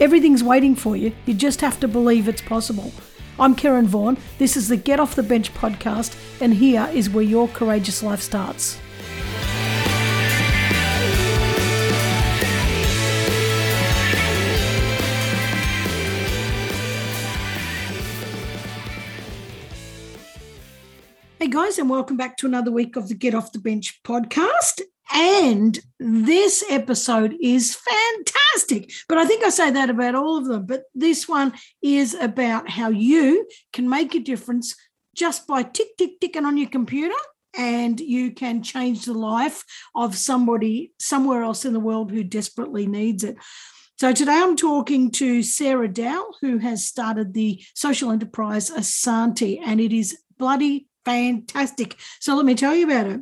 Everything's waiting for you. You just have to believe it's possible. I'm Karen Vaughan. This is the Get Off the Bench podcast, and here is where your courageous life starts. Hey guys, and welcome back to another week of the Get Off the Bench podcast. And this episode is fantastic. But I think I say that about all of them. But this one is about how you can make a difference just by tick, tick, ticking on your computer. And you can change the life of somebody somewhere else in the world who desperately needs it. So today I'm talking to Sarah Dow, who has started the social enterprise Asante, and it is bloody fantastic. So let me tell you about it.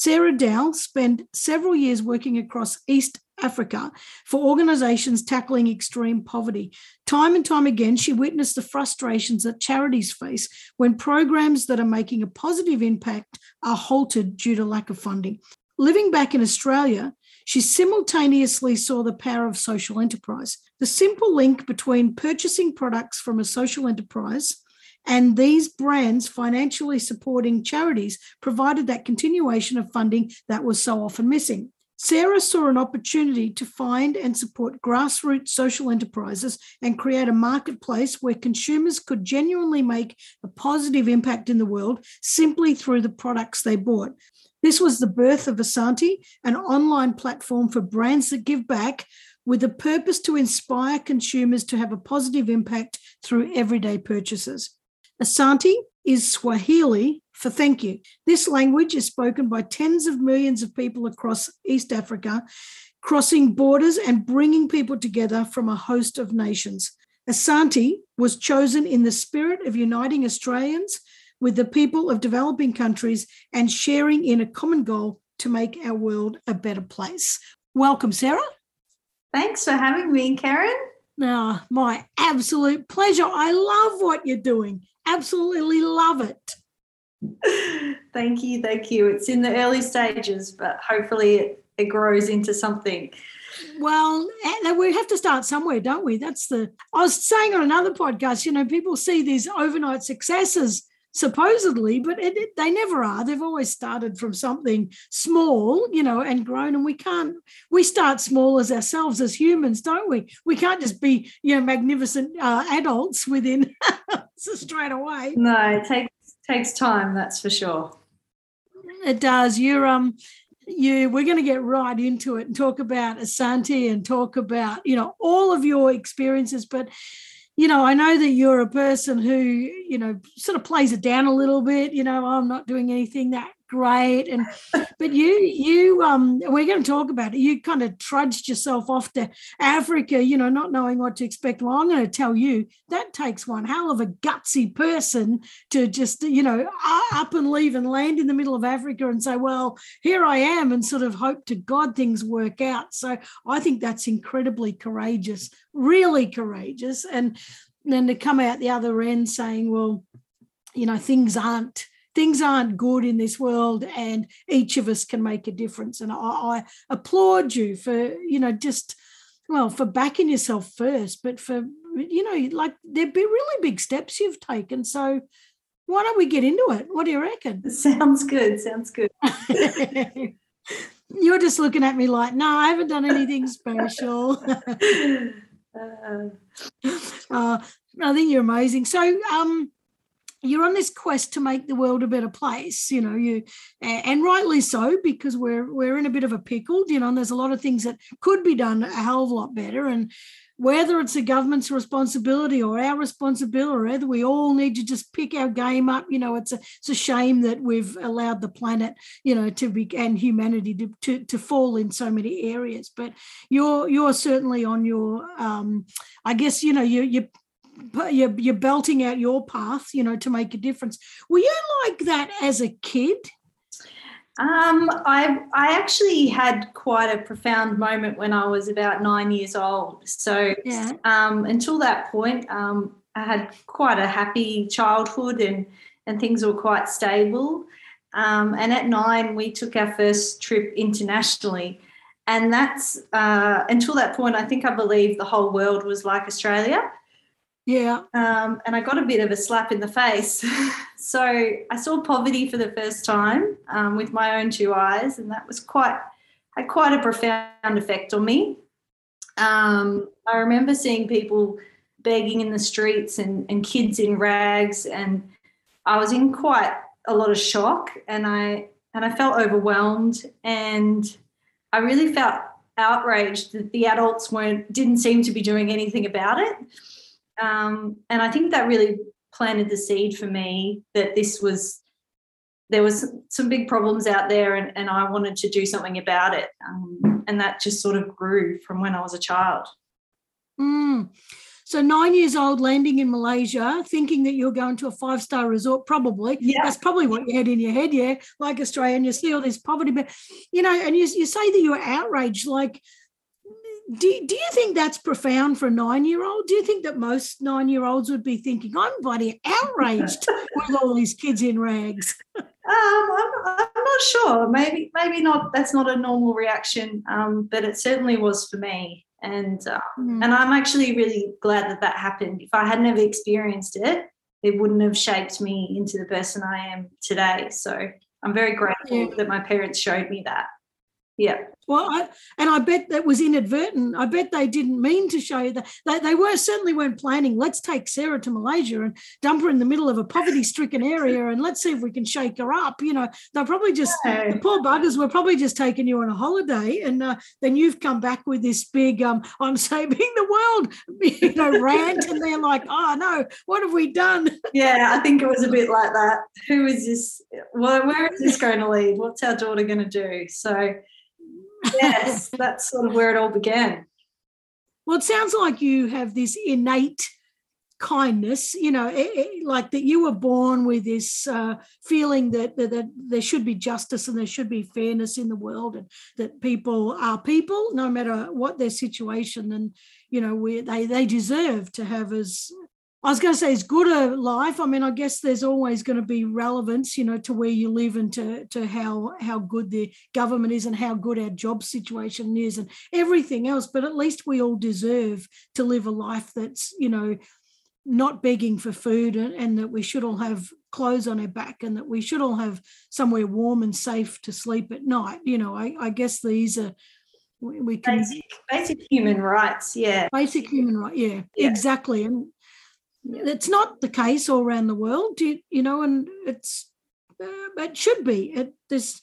Sarah Dow spent several years working across East Africa for organizations tackling extreme poverty. Time and time again, she witnessed the frustrations that charities face when programs that are making a positive impact are halted due to lack of funding. Living back in Australia, she simultaneously saw the power of social enterprise. The simple link between purchasing products from a social enterprise and these brands financially supporting charities provided that continuation of funding that was so often missing. Sarah saw an opportunity to find and support grassroots social enterprises and create a marketplace where consumers could genuinely make a positive impact in the world simply through the products they bought. This was the birth of Asante, an online platform for brands that give back with the purpose to inspire consumers to have a positive impact through everyday purchases. Asante is Swahili for thank you. This language is spoken by tens of millions of people across East Africa, crossing borders and bringing people together from a host of nations. Asante was chosen in the spirit of uniting Australians with the people of developing countries and sharing in a common goal to make our world a better place. Welcome, Sarah. Thanks for having me, Karen. Now, my absolute pleasure. I love what you're doing absolutely love it. thank you, thank you. It's in the early stages, but hopefully it, it grows into something. Well, we have to start somewhere, don't we? That's the. I was saying on another podcast, you know, people see these overnight successes supposedly, but it, it, they never are. They've always started from something small, you know, and grown. And we can't, we start small as ourselves as humans, don't we? We can't just be, you know, magnificent uh, adults within straight away. No, it takes takes time, that's for sure. It does. You're um you we're going to get right into it and talk about Asante and talk about, you know, all of your experiences, but you know, I know that you're a person who, you know, sort of plays it down a little bit, you know, oh, I'm not doing anything that great. And but you you um we're going to talk about it. You kind of trudged yourself off to africa you know not knowing what to expect. Well i'm going to tell you that takes one hell of a gutsy person to just you know up and leave and land in the middle of africa and say well here i am and sort of hope to god things work out. So i think that's incredibly courageous really courageous. And then to come out the other end saying well you know things aren't things aren't good in this world and each of us can make a difference. And I, I, applaud you for you know just well for backing yourself first but for you know like there'd be really big steps you've taken. So why don't we get into it? What do you reckon? Sounds good sounds good. You're just looking at me like no i haven't done anything special. Uh, uh, i think you're amazing. So um you're on this quest to make the world a better place you know you and rightly so because we're we're in a bit of a pickle you know and there's a lot of things that could be done a hell of a lot better and whether it's the government's responsibility or our responsibility or whether we all need to just pick our game up you know it's a, it's a shame that we've allowed the planet you know to be and humanity to, to, to fall in so many areas. But you're you're certainly on your um i guess you know you you you're, you're belting out your path, you know, to make a difference. Were you like that as a kid? Um, I I actually had quite a profound moment when I was about nine years old. So yeah. um, until that point, um, I had quite a happy childhood and and things were quite stable. Um, and at nine, we took our first trip internationally. And that's uh, until that point, I think I believed the whole world was like Australia. Yeah. Um, and I got a bit of a slap in the face. so I saw poverty for the first time um, with my own two eyes, and that was quite had quite a profound effect on me. Um, I remember seeing people begging in the streets and, and kids in rags, and I was in quite a lot of shock, and I and I felt overwhelmed, and I really felt outraged that the adults weren't didn't seem to be doing anything about it. Um, and I think that really planted the seed for me that this was there was some big problems out there and, and I wanted to do something about it. Um, and that just sort of grew from when I was a child. Mm. So nine years old, landing in Malaysia, thinking that you're going to a five star resort, probably. Yeah. That's probably what you had in your head, yeah. Like Australia, and you see all this poverty, but you know, and you, you say that you were outraged. Like do, do you think that's profound for a nine year old? Do you think that most nine year olds would be thinking, I'm bloody outraged with all these kids in rags? Um, I'm, I'm, not sure. Maybe maybe not. That's not a normal reaction, um, but it certainly was for me. And mm. and I'm actually really glad that that happened. If I had never experienced it, it wouldn't have shaped me into the person I am today. So I'm very grateful yeah. that my parents showed me that. Yeah. Well, I, and I bet that was inadvertent. I bet they didn't mean to show you that. They, they were certainly weren't planning. Let's take Sarah to Malaysia and dump her in the middle of a poverty-stricken area, and let's see if we can shake her up. You know, they're probably just the poor buggers were probably just taking you on a holiday, and uh, then you've come back with this big um, "I'm saving the world," you know, rant, and they're like, "Oh no, what have we done?" Yeah, I think it was a bit like that. Who is this? Well, where is this going to lead? What's our daughter going to do? So yes, that's sort of where it all began. Well, it sounds like you have this innate kindness, you know, it, it, like that you were born with this uh, feeling that, that, that there should be justice and there should be fairness in the world, and that people are people, no matter what their situation, and you know, we, they they deserve to have as I was going to say it's good a life. I mean, I guess there's always going to be relevance, you know, to where you live and to, to how how good the government is and how good our job situation is and everything else. But at least we all deserve to live a life that's, you know, not begging for food and, and that we should all have clothes on our back and that we should all have somewhere warm and safe to sleep at night. You know, I, I guess these are we, can basic, basic human rights yeah basic human right yeah, yeah, exactly and it's not the case all around the world, you, you know, and it's uh, it should be. It this.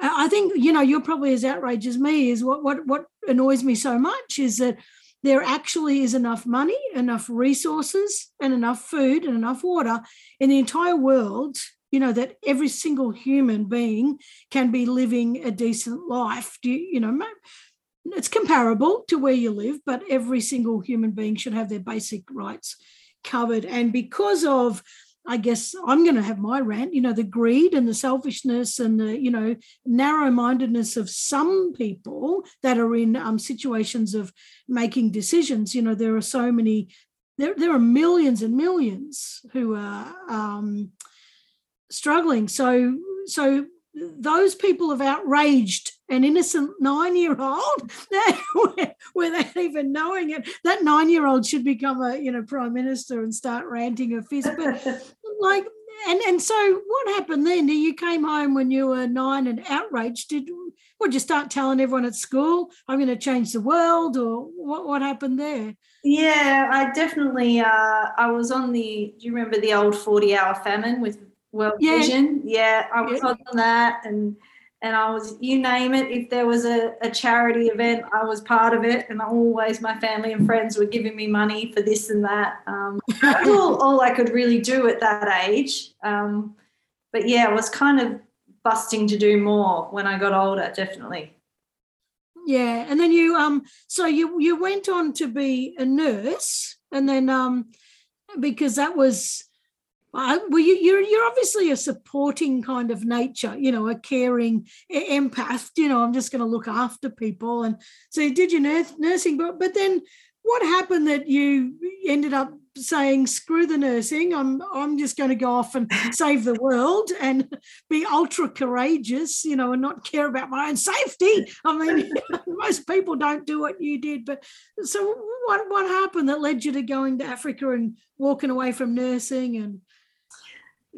I think you know you're probably as outraged as me. Is what what what annoys me so much is that there actually is enough money, enough resources, and enough food and enough water in the entire world. You know that every single human being can be living a decent life. Do you, you know? It's comparable to where you live, but every single human being should have their basic rights covered. And because of, I guess I'm going to have my rant, you know, the greed and the selfishness and the, you know, narrow mindedness of some people that are in um, situations of making decisions. You know, there are so many, there, there are millions and millions who are um, struggling. So, so those people have outraged an innocent nine year old without even knowing it. That nine year old should become a you know prime minister and start ranting a fist. But like, and and so what happened then? You came home when you were nine and outraged. Did would you start telling everyone at school, "I'm going to change the world," or what? What happened there? Yeah, I definitely. Uh, I was on the. Do you remember the old forty hour famine with World yeah. Vision? Yeah, I was yeah. on that and and I was, you name it, if there was a, a charity event, I was part of it. And always my family and friends were giving me money for this and that. Um, that's all, all I could really do at that age. Um, but yeah, I was kind of busting to do more when I got older, definitely. Yeah, and then you um so you you went on to be a nurse. and then um, because that was. Uh, well, you, you're you're obviously a supporting kind of nature, you know, a caring empath. You know, I'm just going to look after people, and so you did your nursing, but but then what happened that you ended up saying screw the nursing i'm i'm just going to go off and save the world and be ultra courageous you know and not care about my own safety i mean most people don't do what you did but so what what happened that led you to going to africa and walking away from nursing and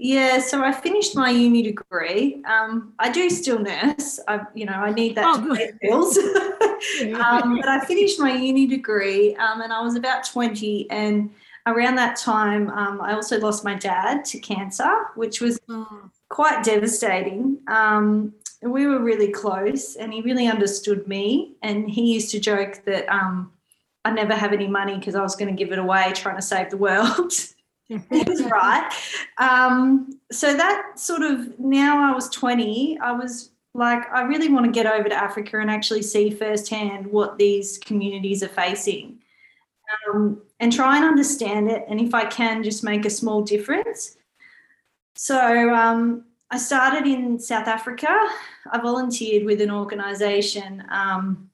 yeah, so I finished my uni degree. Um, I do still nurse. I, you know, I need that oh, to pay bills. um, but I finished my uni degree, um, and I was about twenty. And around that time, um, I also lost my dad to cancer, which was oh. quite devastating. Um, we were really close, and he really understood me. And he used to joke that um, I never have any money because I was going to give it away trying to save the world. he was right. Um, so that sort of now I was 20, I was like, I really want to get over to Africa and actually see firsthand what these communities are facing um, and try and understand it. And if I can, just make a small difference. So um, I started in South Africa. I volunteered with an organisation um,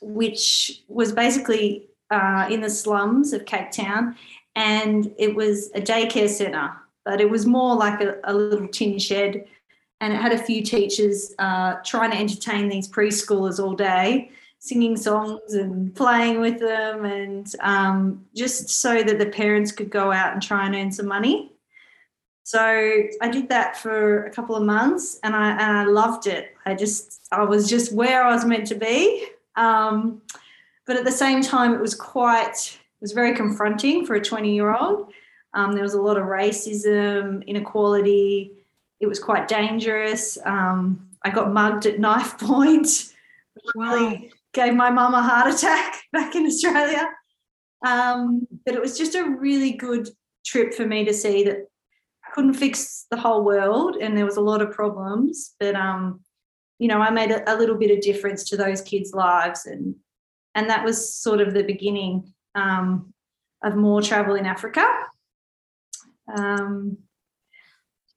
which was basically uh, in the slums of Cape Town and it was a daycare centre, but it was more like a, a little tin shed. And it had a few teachers uh, trying to entertain these preschoolers all day, singing songs and playing with them, and um, just so that the parents could go out and try and earn some money. So I did that for a couple of months, and I and I loved it. I just I was just where I was meant to be. Um, but at the same time, it was quite it was very confronting for a 20 year old. Um, there was a lot of racism, inequality. It was quite dangerous. Um, I got mugged at knife point. Wow. gave my mum a heart attack back in Australia. Um, but it was just a really good trip for me to see that I couldn't fix the whole world and there was a lot of problems. But um, you know, I made a, a little bit of difference to those kids' lives and and that was sort of the beginning um, of more travel in Africa. Um,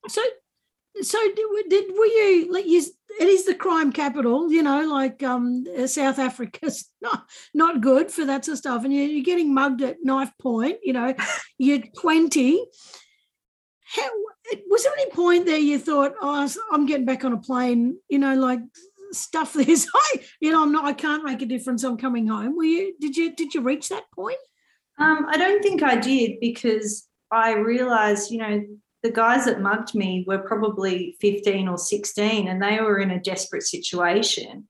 so, so did, did were you like you? It is the crime capital, you know, like um, South Africa's not not good for that sort of stuff, and you're, you're getting mugged at knife point. You know, you're twenty. How was there any point there you thought, oh, I'm getting back on a plane? You know, like stuff this. I, you know, I'm not. I can't make a difference. I'm coming home. Were you? Did you? Did you reach that point? Um, I don't think I did because I realised, you know, the guys that mugged me were probably 15 or 16, and they were in a desperate situation.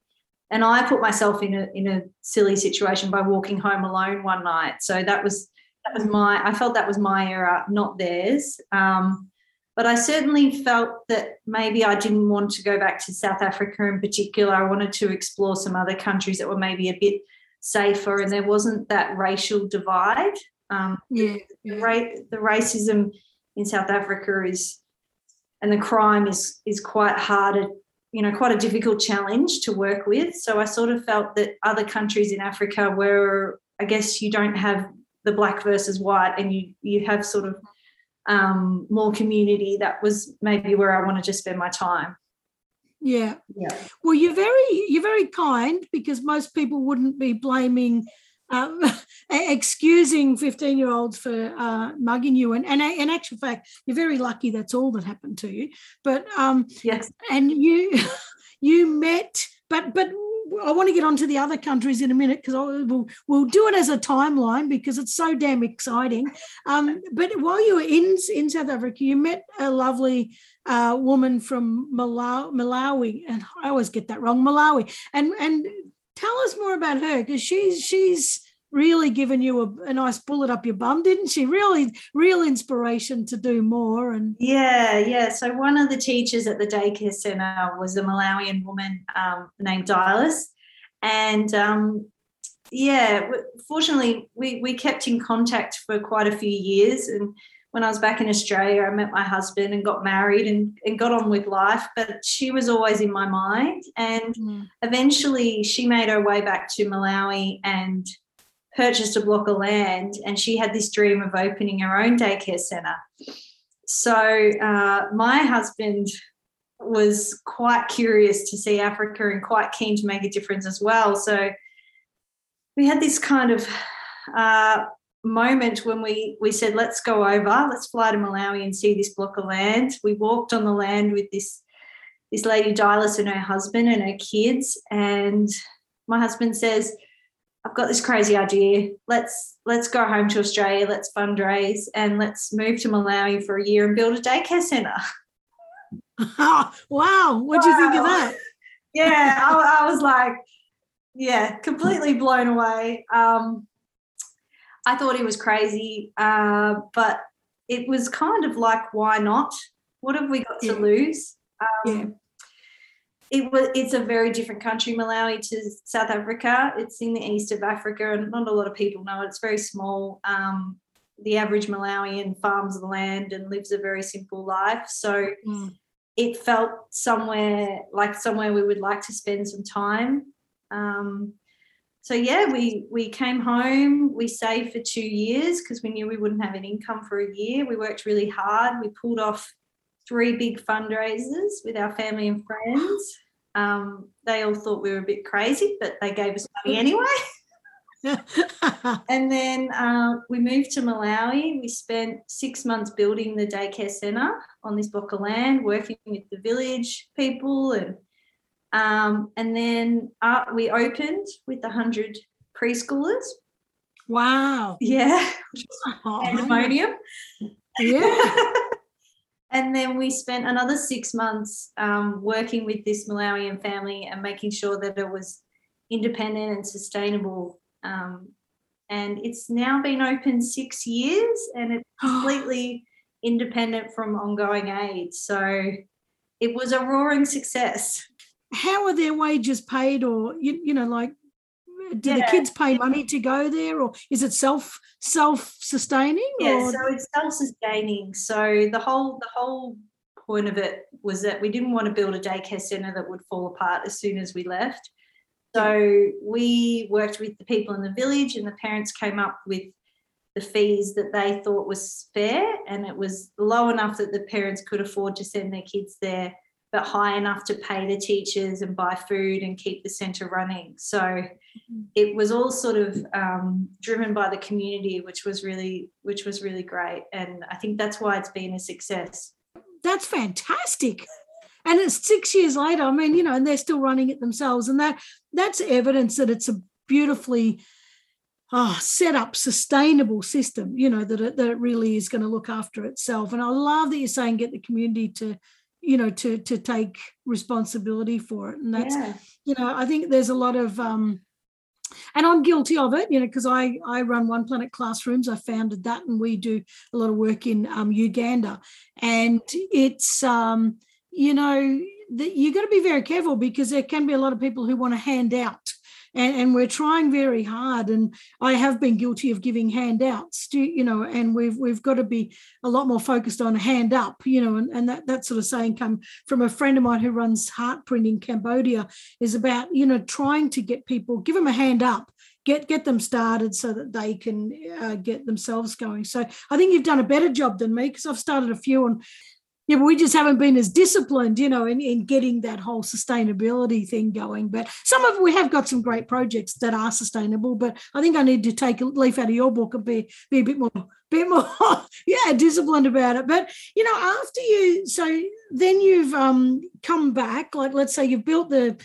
And I put myself in a in a silly situation by walking home alone one night. So that was that was my. I felt that was my era, not theirs. Um, but I certainly felt that maybe I didn't want to go back to South Africa in particular. I wanted to explore some other countries that were maybe a bit safer and there wasn't that racial divide. Um, yeah. The, ra- the racism in South Africa is, and the crime is is quite hard, you know, quite a difficult challenge to work with. So I sort of felt that other countries in Africa where I guess you don't have the black versus white, and you you have sort of um, more community, that was maybe where I wanted to spend my time. Yeah. Yeah. Well, you're very you're very kind because most people wouldn't be blaming, um, excusing 15 year olds for uh, mugging you. And, and in actual fact, you're very lucky that's all that happened to you. But um, yes, and you you met, but but I want to get on to the other countries in a minute because we'll, we'll do it as a timeline because it's so damn exciting. Um, but while you were in, in South Africa, you met a lovely uh, woman from Malawi, Malawi, and I always get that wrong, Malawi. And and tell us more about her because she's she's really given you a, a, nice bullet up your bum, didn't she? Really, real inspiration to do more. And yeah, yeah. So one of the teachers at the daycare centre was a Malawian woman um, named Dialis, and um, yeah, fortunately, we we kept in contact for quite a few years. And when I was back in Australia, I met my husband and got married and, and got on with life. But she was always in my mind. And mm. eventually, she made her way back to Malawi and purchased a block of land and she had this dream of opening her own daycare center. So uh, my husband was quite curious to see Africa and quite keen to make a difference as well. So we had this kind of uh, moment when we we said, let's go over, let's fly to Malawi and see this block of land. We walked on the land with this this lady Dylas and her husband and her kids, and my husband says, I've got this crazy idea. Let's let's go home to Australia. Let's fundraise and let's move to Malawi for a year and build a daycare centre. wow! What do wow. you think of that? Yeah, I, I, was like, yeah, completely blown away. Um, I thought he was crazy, uh, but it was kind of like, why not? What have we got yeah. to lose? Um, yeah it was it's a very different country malawi to south africa. It's in the east of africa and not a lot of people know it. It's very small. Um, the average malawian farms the land and lives a very simple life. So mm. it felt somewhere like somewhere we would like to spend some time. Um, so yeah we we came home we saved for two years because we knew we wouldn't have an income for a year. We worked really hard. We pulled off three big fundraisers with our family and friends. Um, they all thought we were a bit crazy, but they gave us money anyway. and then uh, we moved to Malawi. We spent six months building the daycare centre on this block of land, working with the village people, and um, and then uh, we opened with a hundred preschoolers. Wow! Yeah, oh, pandemonium. Yeah. And then we spent another six months um, working with this Malawian family and making sure that it was independent and sustainable. Um, and it's now been open six years and it's completely independent from ongoing aid. So it was a roaring success. How are their wages paid, or you, you know, like do yeah. the kids pay money to go there or is it self self sustaining yeah or? so it's self sustaining so the whole the whole point of it was that we didn't want to build a daycare center that would fall apart as soon as we left so we worked with the people in the village and the parents came up with the fees that they thought was fair and it was low enough that the parents could afford to send their kids there but high enough to pay the teachers and buy food and keep the centre running. So mm-hmm. it was all sort of um, driven by the community, which was really which was really great, and I think that's why it's been a success. That's fantastic. And it's six years later. I mean, you know, and they're still running it themselves, and that that's evidence that it's a beautifully oh, set up sustainable system. You know that it, that it really is going to look after itself. And I love that you're saying get the community to you know to to take responsibility for it. And that's yeah. you know i think there's a lot of um and i'm guilty of it you know because i i run one planet classrooms. I founded that and we do a lot of work in um, uganda. And it's um you know that you got to be very careful because there can be a lot of people who want to hand out and, and we're trying very hard. And I have been guilty of giving handouts, to, you know, and we've we've got to be a lot more focused on hand up, you know, and, and that, that sort of saying come from a friend of mine who runs Heartprint in Cambodia is about, you know, trying to get people, give them a hand up get get them started so that they can uh, get themselves going. So I think you've done a better job than me because I've started a few and yeah, but we just haven't been as disciplined, you know, in, in getting that whole sustainability thing going. But some of we have got some great projects that are sustainable. But I think I need to take a leaf out of your book and be be a bit more, bit more, yeah, disciplined about it. But you know, after you, so then you've um come back. Like, let's say you've built the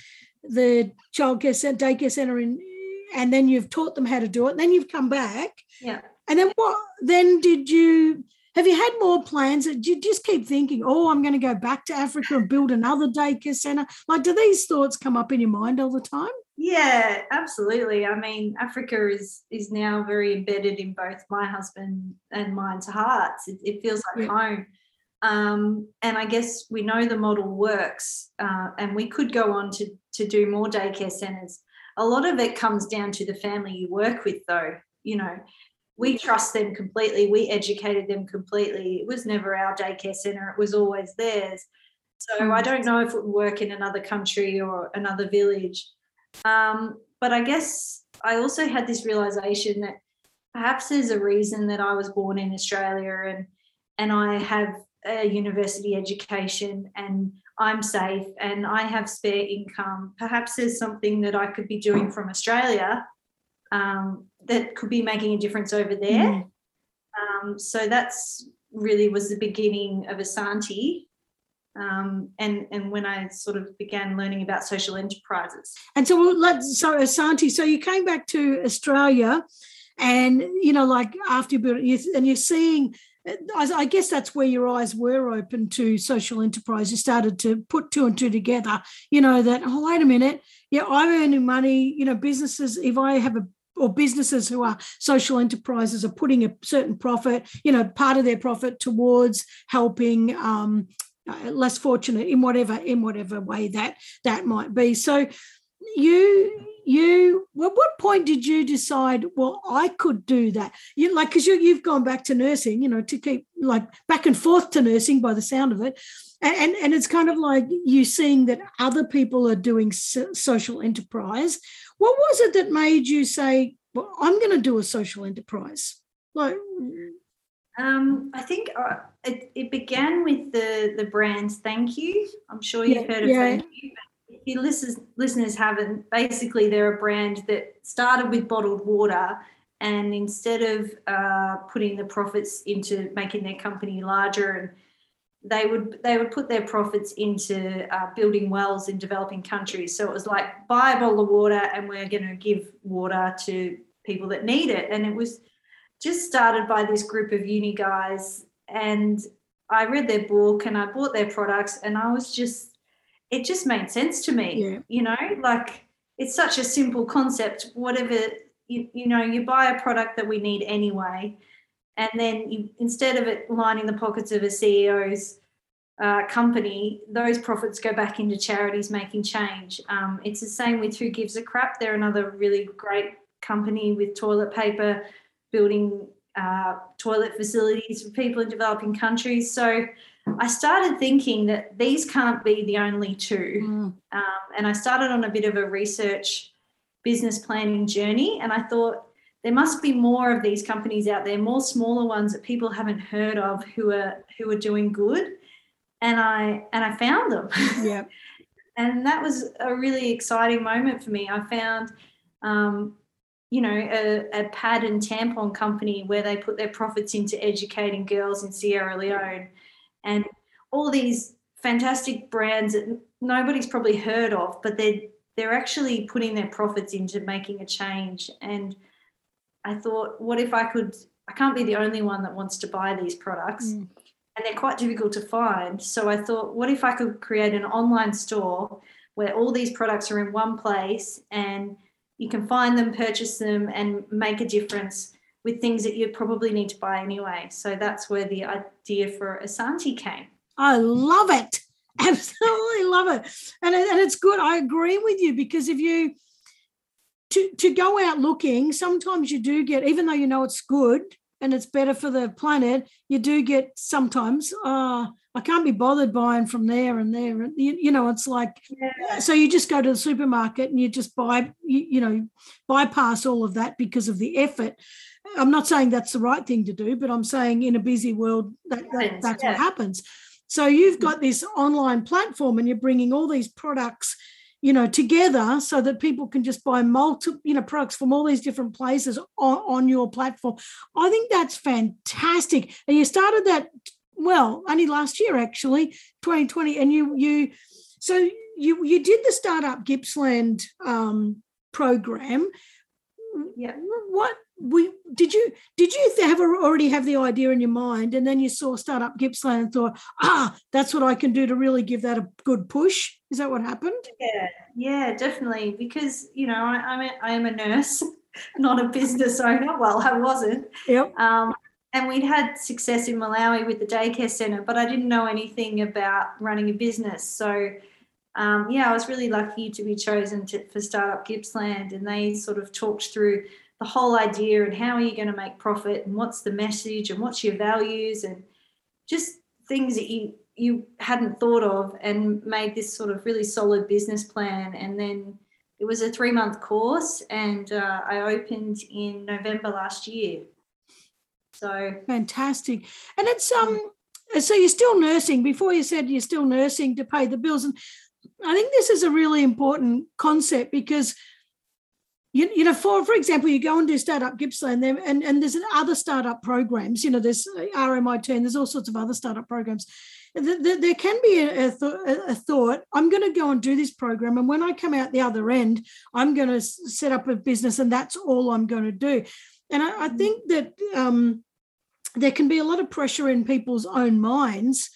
the childcare center, daycare center in, and then you've taught them how to do it. And then you've come back. Yeah. And then what? Then did you? Have you had more plans? Do you just keep thinking, oh, I'm going to go back to Africa and build another daycare center? Like, do these thoughts come up in your mind all the time? Yeah, absolutely. I mean, Africa is is now very embedded in both my husband and mine's hearts. It, it feels like yeah. home. Um, and I guess we know the model works, uh, and we could go on to to do more daycare centers. A lot of it comes down to the family you work with, though. You know, we trust them completely. We educated them completely. It was never our daycare center, it was always theirs. So I hmm. don't know if it would work in another country or another village. Um, but I guess I also had this realization that perhaps there's a reason that I was born in Australia and and I have a university education and I'm safe and I have spare income. Perhaps there's something that I could be doing from Australia um, that could be making a difference over there. Mm. Um, so that's really was the beginning of Asante. Um, and and when I sort of began learning about social enterprises. And so let's so Asante, so you came back to Australia, and you know, like after you and you're seeing I guess that's where your eyes were open to social enterprise. You started to put two and two together, you know, that, oh, wait a minute. Yeah, I'm earning money. You know, businesses, if I have a, or businesses who are social enterprises are putting a certain profit, you know, part of their profit towards helping um, uh, less fortunate in whatever in whatever way that that might be. So you you well, what point did you decide well i could do that? You like because you, you've gone back to nursing you know to keep like back and forth to nursing by the sound of it. And and, it's kind of like you seeing that other people are doing so, social enterprise what was it that made you say well i'm going to do a social enterprise like um, I think uh, it, it began with the the brand Thank You. I'm sure you've yeah, heard of yeah. Thank You, If your listeners, listeners haven't, basically they're a brand that started with bottled water and instead of uh, putting the profits into making their company larger and they would they would put their profits into uh, building wells in developing countries. So it was like buy a bottle of water and we're going to give water to people that need it. And it was just started by this group of uni guys. And I read their book and I bought their products and I was just it just made sense to me. Yeah. You know, like it's such a simple concept. Whatever you, you know, you buy a product that we need anyway, and then you, instead of it lining the pockets of a CEO's uh, company, those profits go back into charities making change. Um, it's the same with Who Gives a Crap. They're another really great company with toilet paper, building uh, toilet facilities for people in developing countries. So I started thinking that these can't be the only two. Mm. Um, and I started on a bit of a research business planning journey. And I thought there must be more of these companies out there, more smaller ones that people haven't heard of who are who are doing good. And I and I found them. Yeah. and that was a really exciting moment for me. I found um, you know, a, a, pad and tampon company where they put their profits into educating girls in Sierra Leone and all these fantastic brands that nobody's probably heard of, but they're they're actually putting their profits into making a change. And I thought, what if I could? I can't be the only one that wants to buy these products, mm. and they're quite difficult to find. So I thought, what if I could create an online store where all these products are in one place and you can find them, purchase them, and make a difference with things that you probably need to buy anyway. So that's where the idea for Asante came. I love it. Absolutely love it. And, and it's good. I agree with you because if you to to go out looking, sometimes you do get, even though you know it's good and it's better for the planet, you do get sometimes, uh, I can't be bothered buying from there and there. And you, you know, it's like yeah. so you just go to the supermarket and you just buy, you, you know, bypass all of that because of the effort. I'm not saying that's the right thing to do, but I'm saying in a busy world, that, that that's yeah. what happens. So you've got this online platform and you're bringing all these products, you know, together so that people can just buy multiple, you know, products from all these different places on, on your platform. I think that's fantastic. And you started that well only last year actually 2020 and you you so you you did the startup gippsland um, program yeah what we did you did you have already have the idea in your mind and then you saw startup gippsland and thought ah that's what i can do to really give that a good push is that what happened? Yeah yeah definitely. Because you know I, i'm a, i am a nurse not a business owner. Well i wasn't. Yep. Um, and we'd had success in malawi with the daycare center but i didn't know anything about running a business. So um, yeah i was really lucky to be chosen to, for startup gippsland and they sort of talked through the whole idea and how are you going to make profit and what's the message and what's your values and just things that you you hadn't thought of and made this sort of really solid business plan and then it was a three month course, and uh, I opened in November last year. So fantastic, and it's um. So you're still nursing. Before you said you're still nursing to pay the bills, and I think this is a really important concept because you, you know, for for example, you go and do startup Gippsland there, and, and there's other startup programs. You know, there's RMIT and there's all sorts of other startup programs. There, can be a, a, thought, I'm going to go and do this program. And when I come out the other end, I'm going to set up a business and that's all I'm going to do. And I, I mm. think that um, there can be a lot of pressure in people's own minds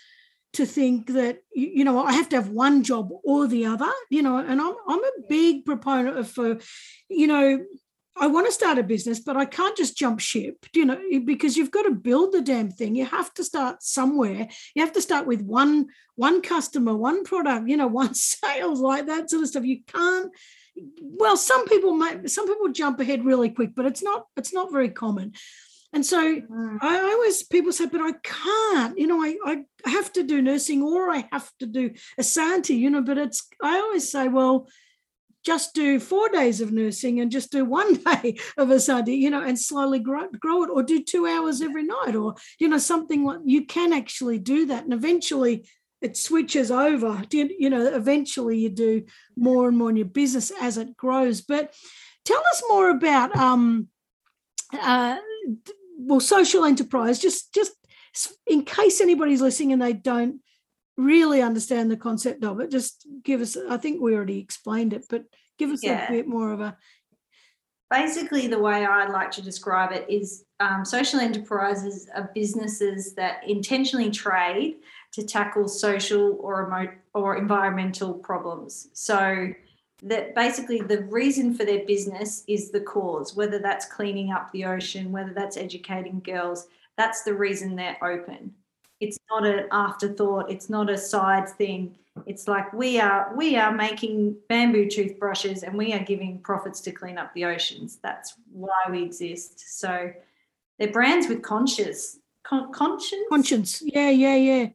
to think that you know I have to have one job or the other, you know, and I'm I'm a big proponent of for, you know, I want to start a business, but I can't just jump ship, you know, because you've got to build the damn thing. You have to start somewhere. You have to start with one one customer, one product, you know, one sales, like that sort of stuff. You can't. Well, some people might, some people jump ahead really quick, but it's not it's not very common. And so mm. I always people say, but I can't, you know, I, I have to do nursing or I have to do Asante, you know, but it's I always say, well, just do four days of nursing and just do one day of Asante, you know, and slowly grow, grow it, or do two hours every night, or you know, something like you can actually do that. And eventually it switches over. You, you know, eventually you do more and more in your business as it grows. But tell us more about um uh well social enterprise just just in case anybody's listening and they don't really understand the concept of it just give us i think we already explained it but give us yeah. a bit more of a basically the way i'd like to describe it is um, social enterprises are businesses that intentionally trade to tackle social or remote or environmental problems so that basically the reason for their business is the cause, whether that's cleaning up the ocean, whether that's educating girls, that's the reason they're open. It's not an afterthought, it's not a side thing. It's like we are we are making bamboo toothbrushes and we are giving profits to clean up the oceans. That's why we exist. So they're brands with conscience. Con- conscience? Conscience. Yeah, yeah, yeah.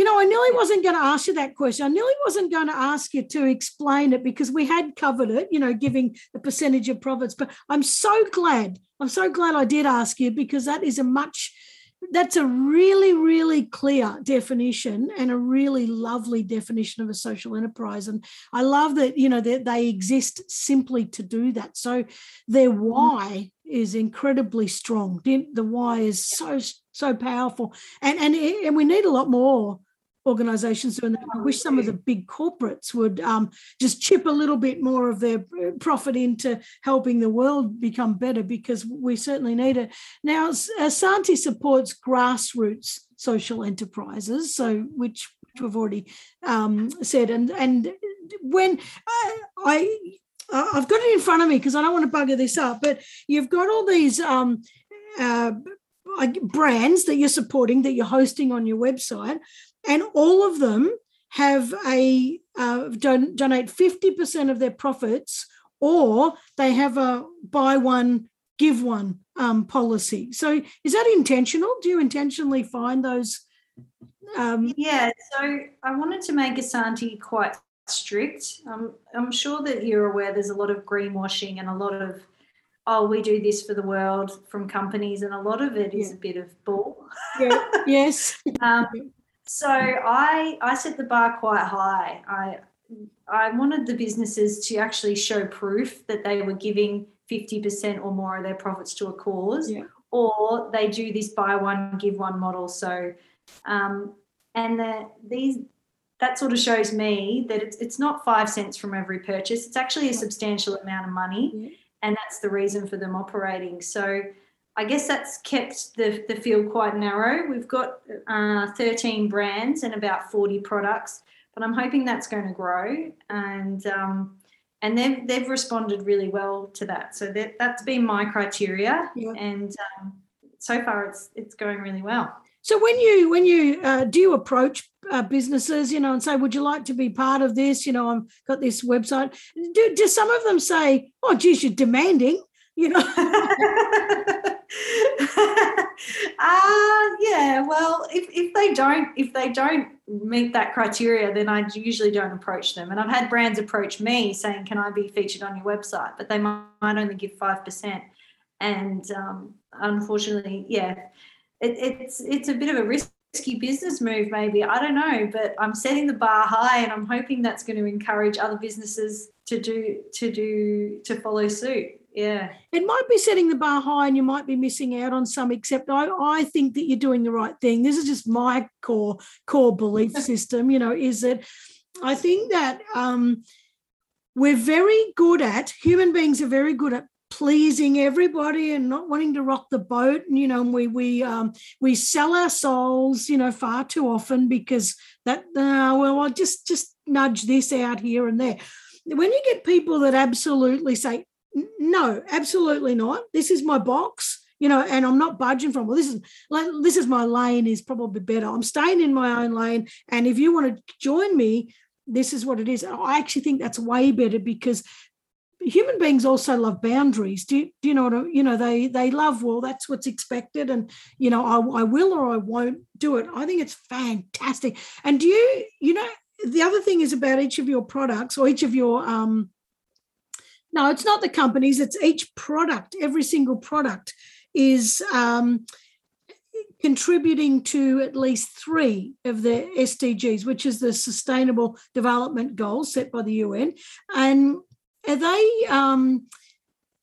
You know, I nearly wasn't going to ask you that question. I nearly wasn't going to ask you to explain it because we had covered it, you know, giving the percentage of profits. But I'm so glad, I'm so glad I did ask you because that is a much, that's a really, really clear definition and a really lovely definition of a social enterprise. And I love that, you know, that they exist simply to do that. So their mm-hmm. why is incredibly strong. The, the why is so so powerful, and and and we need a lot more organizations doing that. I wish some of the big corporates would um, just chip a little bit more of their uh, profit into helping the world become better because we certainly need it. Now, Asante supports grassroots social enterprises, so which, we've already um, said, and and when I, I I've got it in front of me because I don't want to bugger this up, but you've got all these um, uh, brands that you're supporting that you're hosting on your website, and all of them have a uh, don- donate 50% of their profits or they have a buy one give one um, policy so is that intentional do you intentionally find those um, yeah so i wanted to make asante quite strict um, i'm sure that you're aware there's a lot of greenwashing and a lot of oh, we do this for the world from companies, and a lot of it is yeah. a bit of bull. Yeah. yes. So I I set the bar quite high. I I wanted the businesses to actually show proof that they were giving 50% or more of their profits to a cause, yeah. or they do this buy one, give one model. So, um, and the, these that sort of shows me that it's, it's not five cents from every purchase. It's actually a substantial amount of money. Yeah and that's the reason for them operating. So I guess that's kept the, the field quite narrow. We've got uh, 13 brands and about 40 products, but I'm hoping that's going to grow. And um, and they've they've responded really well to that. So that that's been my criteria, yeah. and um, so far it's it's going really well. So when you when you uh, do you approach uh, businesses, you know, and say, "Would you like to be part of this?" You know, I've got this website. Do, do some of them say, "Oh, geez, you're demanding"? You know? Uh yeah well if, if they don't if they don't meet that criteria then i usually don't approach them. And i've had brands approach me saying can i be featured on your website? But they might only give 5% and um, unfortunately yeah it, it's it's a bit of a risky business move maybe. I don't know but i'm setting the bar high and i'm hoping that's going to encourage other businesses to do to do to follow suit yeah. It might be setting the bar high and you might be missing out on some except i i think that you're doing the right thing. This is just my core core belief system you know is that i think that um we're very good at human beings are very good at pleasing everybody and not wanting to rock the boat and you know we we um we sell our souls you know far too often because that uh, well i'll just just nudge this out here and there. When you get people that absolutely say no, absolutely not. This is my box, you know, and I'm not budging from. Well, this is like this is my lane is probably better. I'm staying in my own lane, and if you want to join me, this is what it is. I actually think that's way better because human beings also love boundaries. Do you, do you know what I, you know? They they love well, that's what's expected, and you know, I, I will or I won't do it. I think it's fantastic. And do you you know the other thing is about each of your products or each of your um no, it's not the companies, it's each product, every single product is um, contributing to at least three of the SDGs, which is the Sustainable Development Goals set by the UN. And are they, um,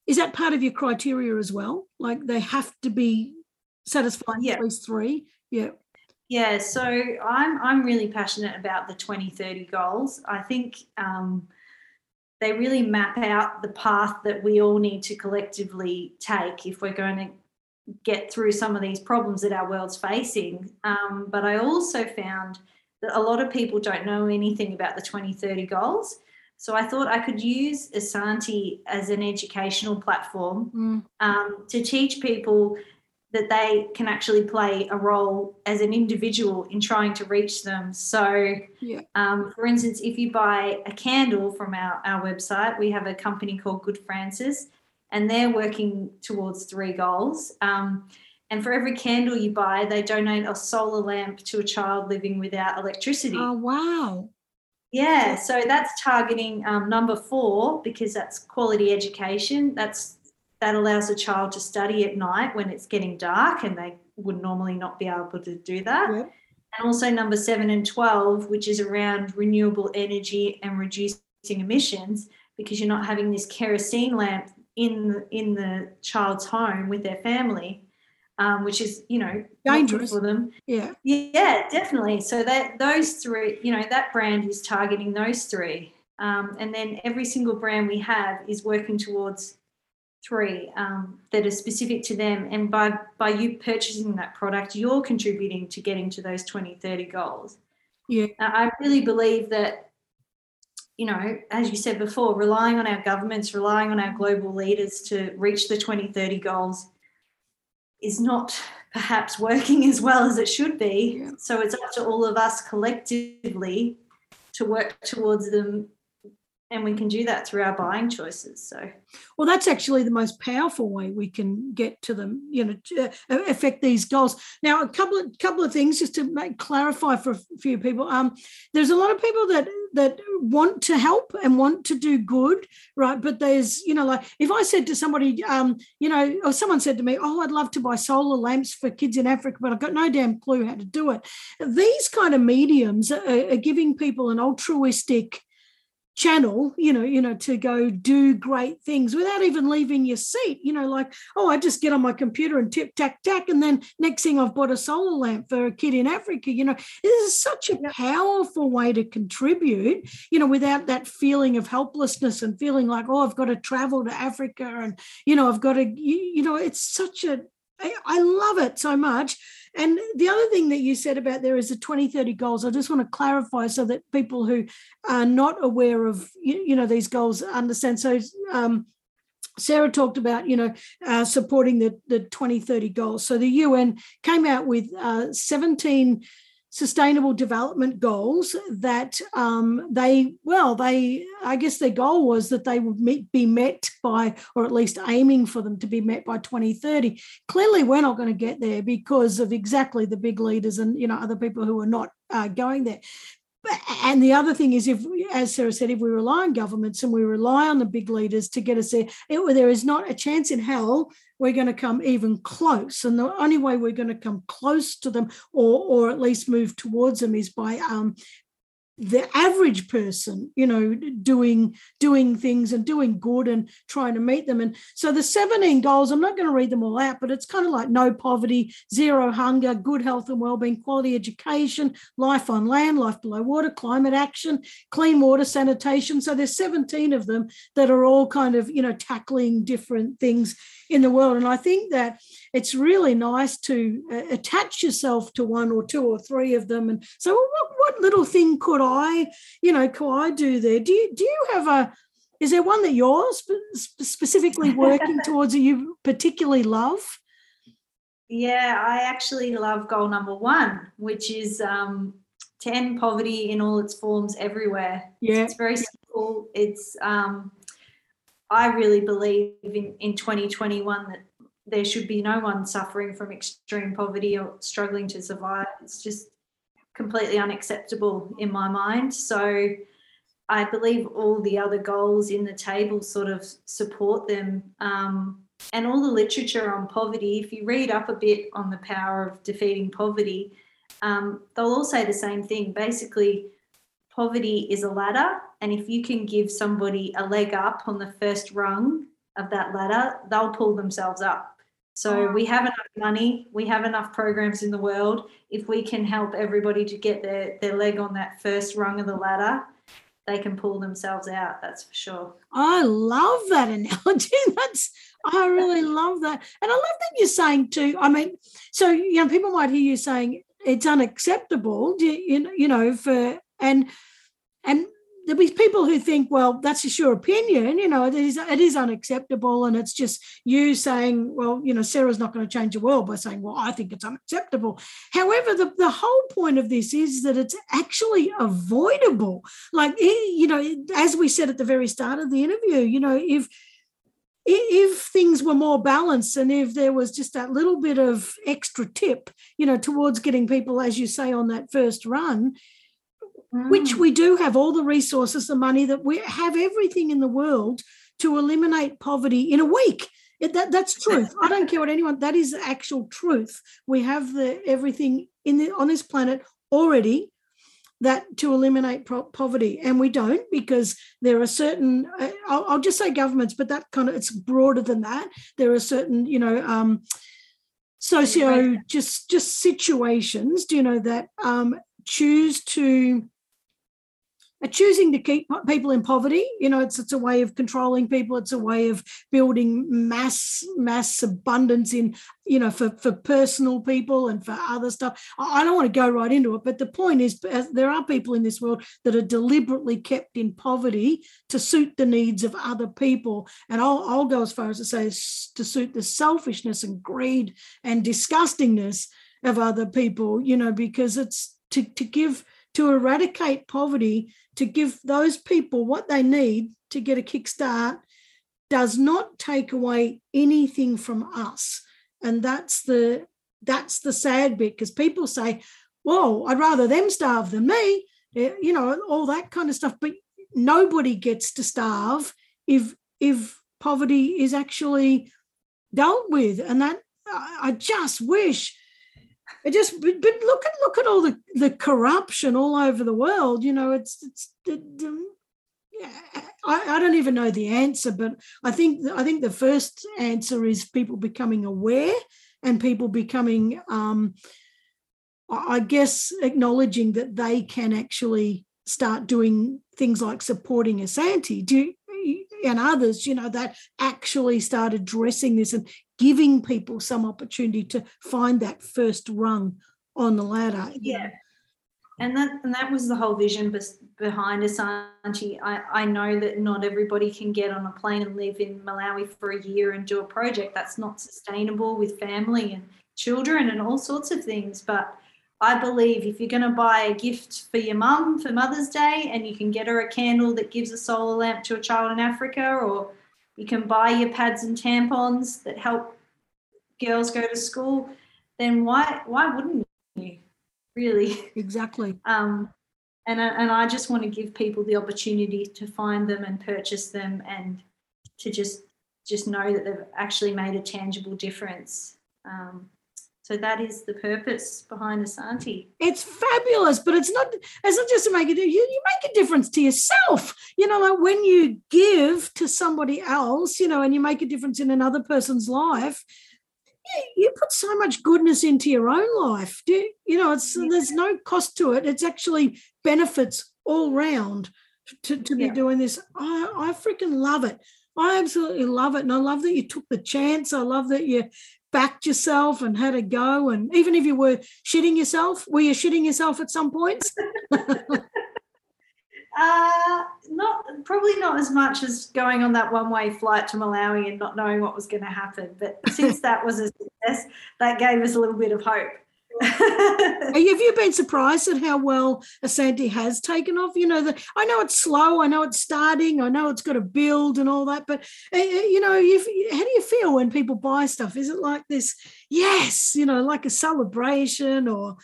is that part of your criteria as well? Like they have to be satisfying yeah. at least three? Yeah. Yeah, so I'm I'm really passionate about the 2030 goals. I think um, they really map out the path that we all need to collectively take if we're going to get through some of these problems that our world's facing. Um, but I also found that a lot of people don't know anything about the 2030 goals. So I thought I could use Asanti as an educational platform mm. um, to teach people that they can actually play a role as an individual in trying to reach them. So, yeah. um, for instance, if you buy a candle from our, our website, we have a company called Good Francis, and they're working towards three goals. Um, and for every candle you buy, they donate a solar lamp to a child living without electricity. Oh, wow. Yeah, so that's targeting um, number four because that's quality education. That's that allows a child to study at night when it's getting dark and they would normally not be able to do that. And also number seven and 12, which is around renewable energy and reducing emissions because you're not having this kerosene lamp in, the, in the child's home with their family. Um, which is you know dangerous for them. Yeah, yeah, definitely. So that those three, you know, that brand is targeting those three, um, and then every single brand we have is working towards three um, that are specific to them. And by by you purchasing that product you're contributing to getting to those 2030 goals. Yeah. I really believe that you know as you said before relying on our governments relying on our global leaders to reach the 2030 goals is not perhaps working as well as it should be. Yeah. so it's up to all of us collectively to work towards them and we can do that through our buying choices so. Well that's actually the most powerful way we can get to them you know uh, affect these goals. Now a couple of couple of things just to make clarify for a few people. Um there's a lot of people that that want to help and want to do good right? But there's you know like if i said to somebody um you know or someone said to me oh i'd love to buy solar lamps for kids in africa but i've got no damn clue how to do it. These kind of mediums are, are giving people an altruistic channel you know you know to go do great things without even leaving your seat you know like oh i just get on my computer and tip tack tack and then next thing i've bought a solar lamp for a kid in africa you know. This is such a powerful way to contribute you know without that feeling of helplessness and feeling like oh i've got to travel to africa and you know i've got to you, you know it's such a I, love it so much and the other thing that you said about there is the 2030 goals. I just want to clarify so that people who are not aware of you know these goals understand. So um, Sarah talked about, you know, uh, supporting the, the 2030 goals. So the UN came out with uh, 17, sustainable development goals that um, they, well, they, I guess their goal was that they would meet, be met by, or at least aiming for them to be met by 2030. Clearly, we're not going to get there because of exactly the big leaders and, you know, other people who are not uh, going there and the other thing is if as sarah said if we rely on governments and we rely on the big leaders to get us there it, there is not a chance in hell we're going to come even close. And the only way we're going to come close to them or or at least move towards them is by um, the average person you know doing doing things and doing good and trying to meet them. And so the 17 goals i'm not going to read them all out but it's kind of like no poverty zero hunger good health and well-being quality education life on land life below water climate action clean water sanitation. So there's 17 of them that are all kind of you know tackling different things in the world. And i think that it's really nice to uh, attach yourself to one or two or three of them. And so well, what, what little thing could I, you know, could I do there? Do you do you have a is there one that you're spe- specifically working towards that you particularly love? Yeah, I actually love goal number one, which is um, to end poverty in all its forms everywhere. Yeah, it's very simple. It's um, I really believe in in 2021 that there should be no one suffering from extreme poverty or struggling to survive. It's just completely unacceptable in my mind. So I believe all the other goals in the table sort of support them. Um, and all the literature on poverty, if you read up a bit on the power of defeating poverty, um, they'll all say the same thing. Basically, poverty is a ladder, and if you can give somebody a leg up on the first rung of that ladder, they'll pull themselves up. So oh. we have enough money, we have enough programs in the world. If we can help everybody to get their, their leg on that first rung of the ladder, they can pull themselves out, that's for sure. I love that analogy. That's I really love that. And I love that you're saying too. I mean, so you know, people might hear you saying it's unacceptable, you, you know, for and and there'll be people who think, well, that's just your opinion. You know, it is it is unacceptable, and it's just you saying, well, you know, Sarah's not going to change the world by saying, well, I think it's unacceptable. However, the, the whole point of this is that it's actually avoidable. Like, you know, as we said at the very start of the interview, you know, if if things were more balanced and if there was just that little bit of extra tip, you know, towards getting people, as you say, on that first run, mm. which we do have all the resources, the money that we have everything in the world to eliminate poverty in a week. It, that, that's truth. I don't care what anyone. That is actual truth. We have the everything in the on this planet already that to eliminate pro- poverty, and we don't because there are certain. Uh, I'll, I'll, just say governments, but that kind of it's broader than that. There are certain, you know, um, socio just just situations. Do you know that um, choose to choosing to keep people in poverty you know it's it's a way of controlling people. It's a way of building mass mass abundance in you know for for personal people and for other stuff. I don't want to go right into it but the point is there are people in this world that are deliberately kept in poverty to suit the needs of other people. And i'll, I'll go as far as to say to suit the selfishness and greed and disgustingness of other people you know because it's to to give to eradicate poverty, to give those people what they need to get a kickstart, does not take away anything from us. And that's the that's the sad bit because people say, "Well, I'd rather them starve than me," eh, you know, all that kind of stuff. But nobody gets to starve if if poverty is actually dealt with, and that I just wish it just but, look at look at all the the corruption all over the world you know it's it's it, um, I, I don't even know the answer but i think i think the first answer is people becoming aware and people becoming um i guess acknowledging that they can actually start doing things like supporting Asante. Do and others, you know, that actually start addressing this and giving people some opportunity to find that first rung on the ladder. Yeah. And that and that was the whole vision behind Asante. I, I know that not everybody can get on a plane and live in Malawi for a year and do a project. That's not sustainable with family and children and all sorts of things. But I believe if you're going to buy a gift for your mum for Mother's Day and you can get her a candle that gives a solar lamp to a child in Africa, or you can buy your pads and tampons that help girls go to school, then why why wouldn't you? Really? Exactly. Um, and and I just want to give people the opportunity to find them and purchase them and to just just know that they've actually made a tangible difference. Um, so that is the purpose behind Asanti. It's fabulous, but it's not. It's not just to make it. You, you make a difference to yourself. You know, like when you give to somebody else, you know, and you make a difference in another person's life. You, you put so much goodness into your own life. Do you, you know? It's yeah. there's no cost to it. It's actually benefits all round to, to be yeah. doing this. I, I freaking love it. I absolutely love it. And I love that you took the chance. I love that you backed yourself and had a go. And even if you were shitting yourself, were you shitting yourself at some points? uh, not probably not as much as going on that one way flight to Malawi and not knowing what was going to happen. But since that was a success, that gave us a little bit of hope. Have you been surprised at how well Asanti has taken off? You know, the, I know it's slow, I know it's starting, I know it's got to build and all that, but uh, you know, how do you feel when people buy stuff? Is it like this, yes, you know, like a celebration or?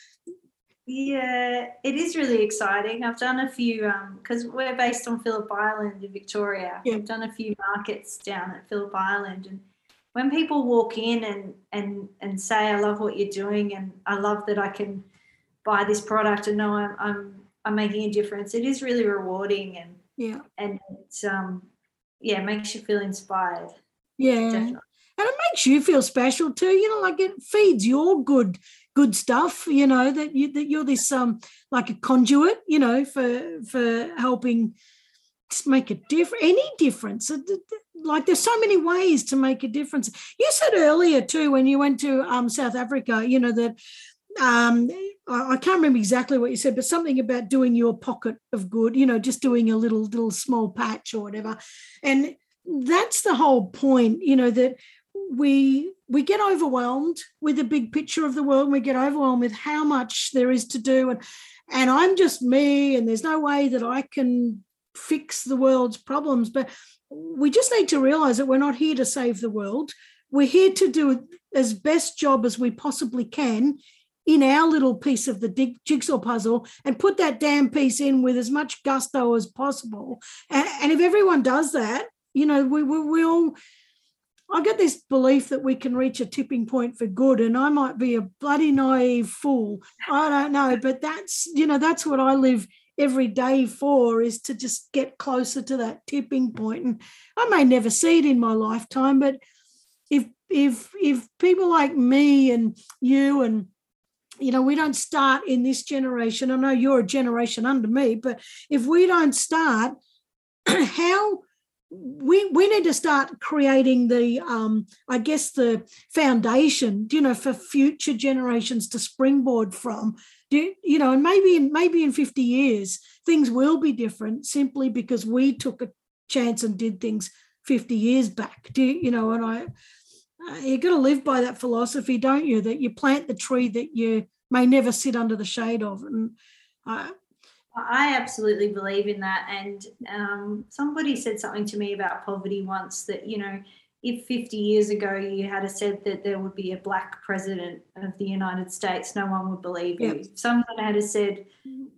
Yeah, it is really exciting. I've done a few because um, we're based on Phillip Island in Victoria. Yeah. I've done a few markets down at Phillip Island and when people walk in and and and say I love what you're doing and I love that I can buy this product and know I'm I'm, I'm making a difference, it is really rewarding and yeah and it's um yeah it makes you feel inspired. Yeah. Definitely. And it makes you feel special too, you know, like it feeds your good good stuff, you know, that you that you're this um like a conduit, you know, for for helping make a difference any difference like there's so many ways to make a difference. You said earlier too when you went to um, South Africa, you know that um, I, can't remember exactly what you said, but something about doing your pocket of good, you know, just doing a little little small patch or whatever, and that's the whole point, you know, that we we get overwhelmed with the big picture of the world. And we get overwhelmed with how much there is to do, and and I'm just me, and there's no way that I can fix the world's problems, but we just need to realize that we're not here to save the world. We're here to do as best job as we possibly can in our little piece of the jigsaw puzzle and put that damn piece in with as much gusto as possible. And, if everyone does that, you know, we, we, we all, I get this belief that we can reach a tipping point for good, and I might be a bloody naive fool. I don't know, but that's, you know, that's what I live every day for is to just get closer to that tipping point. And I may never see it in my lifetime, but if if if people like me and you and you know we don't start in this generation i know you're a generation under me but if we don't start how we we need to start creating the um i guess the foundation you know for future generations to springboard from do you know and maybe in maybe in 50 years things will be different simply because we took a chance and did things 50 years back. Do you, know and i uh, you got to live by that philosophy don't you? That you plant the tree that you may never sit under the shade of. And uh, I absolutely believe in that. And um, somebody said something to me about poverty once that, you know, if 50 years ago you had said that there would be a black president of the United States, no one would believe yep. you. If someone had said,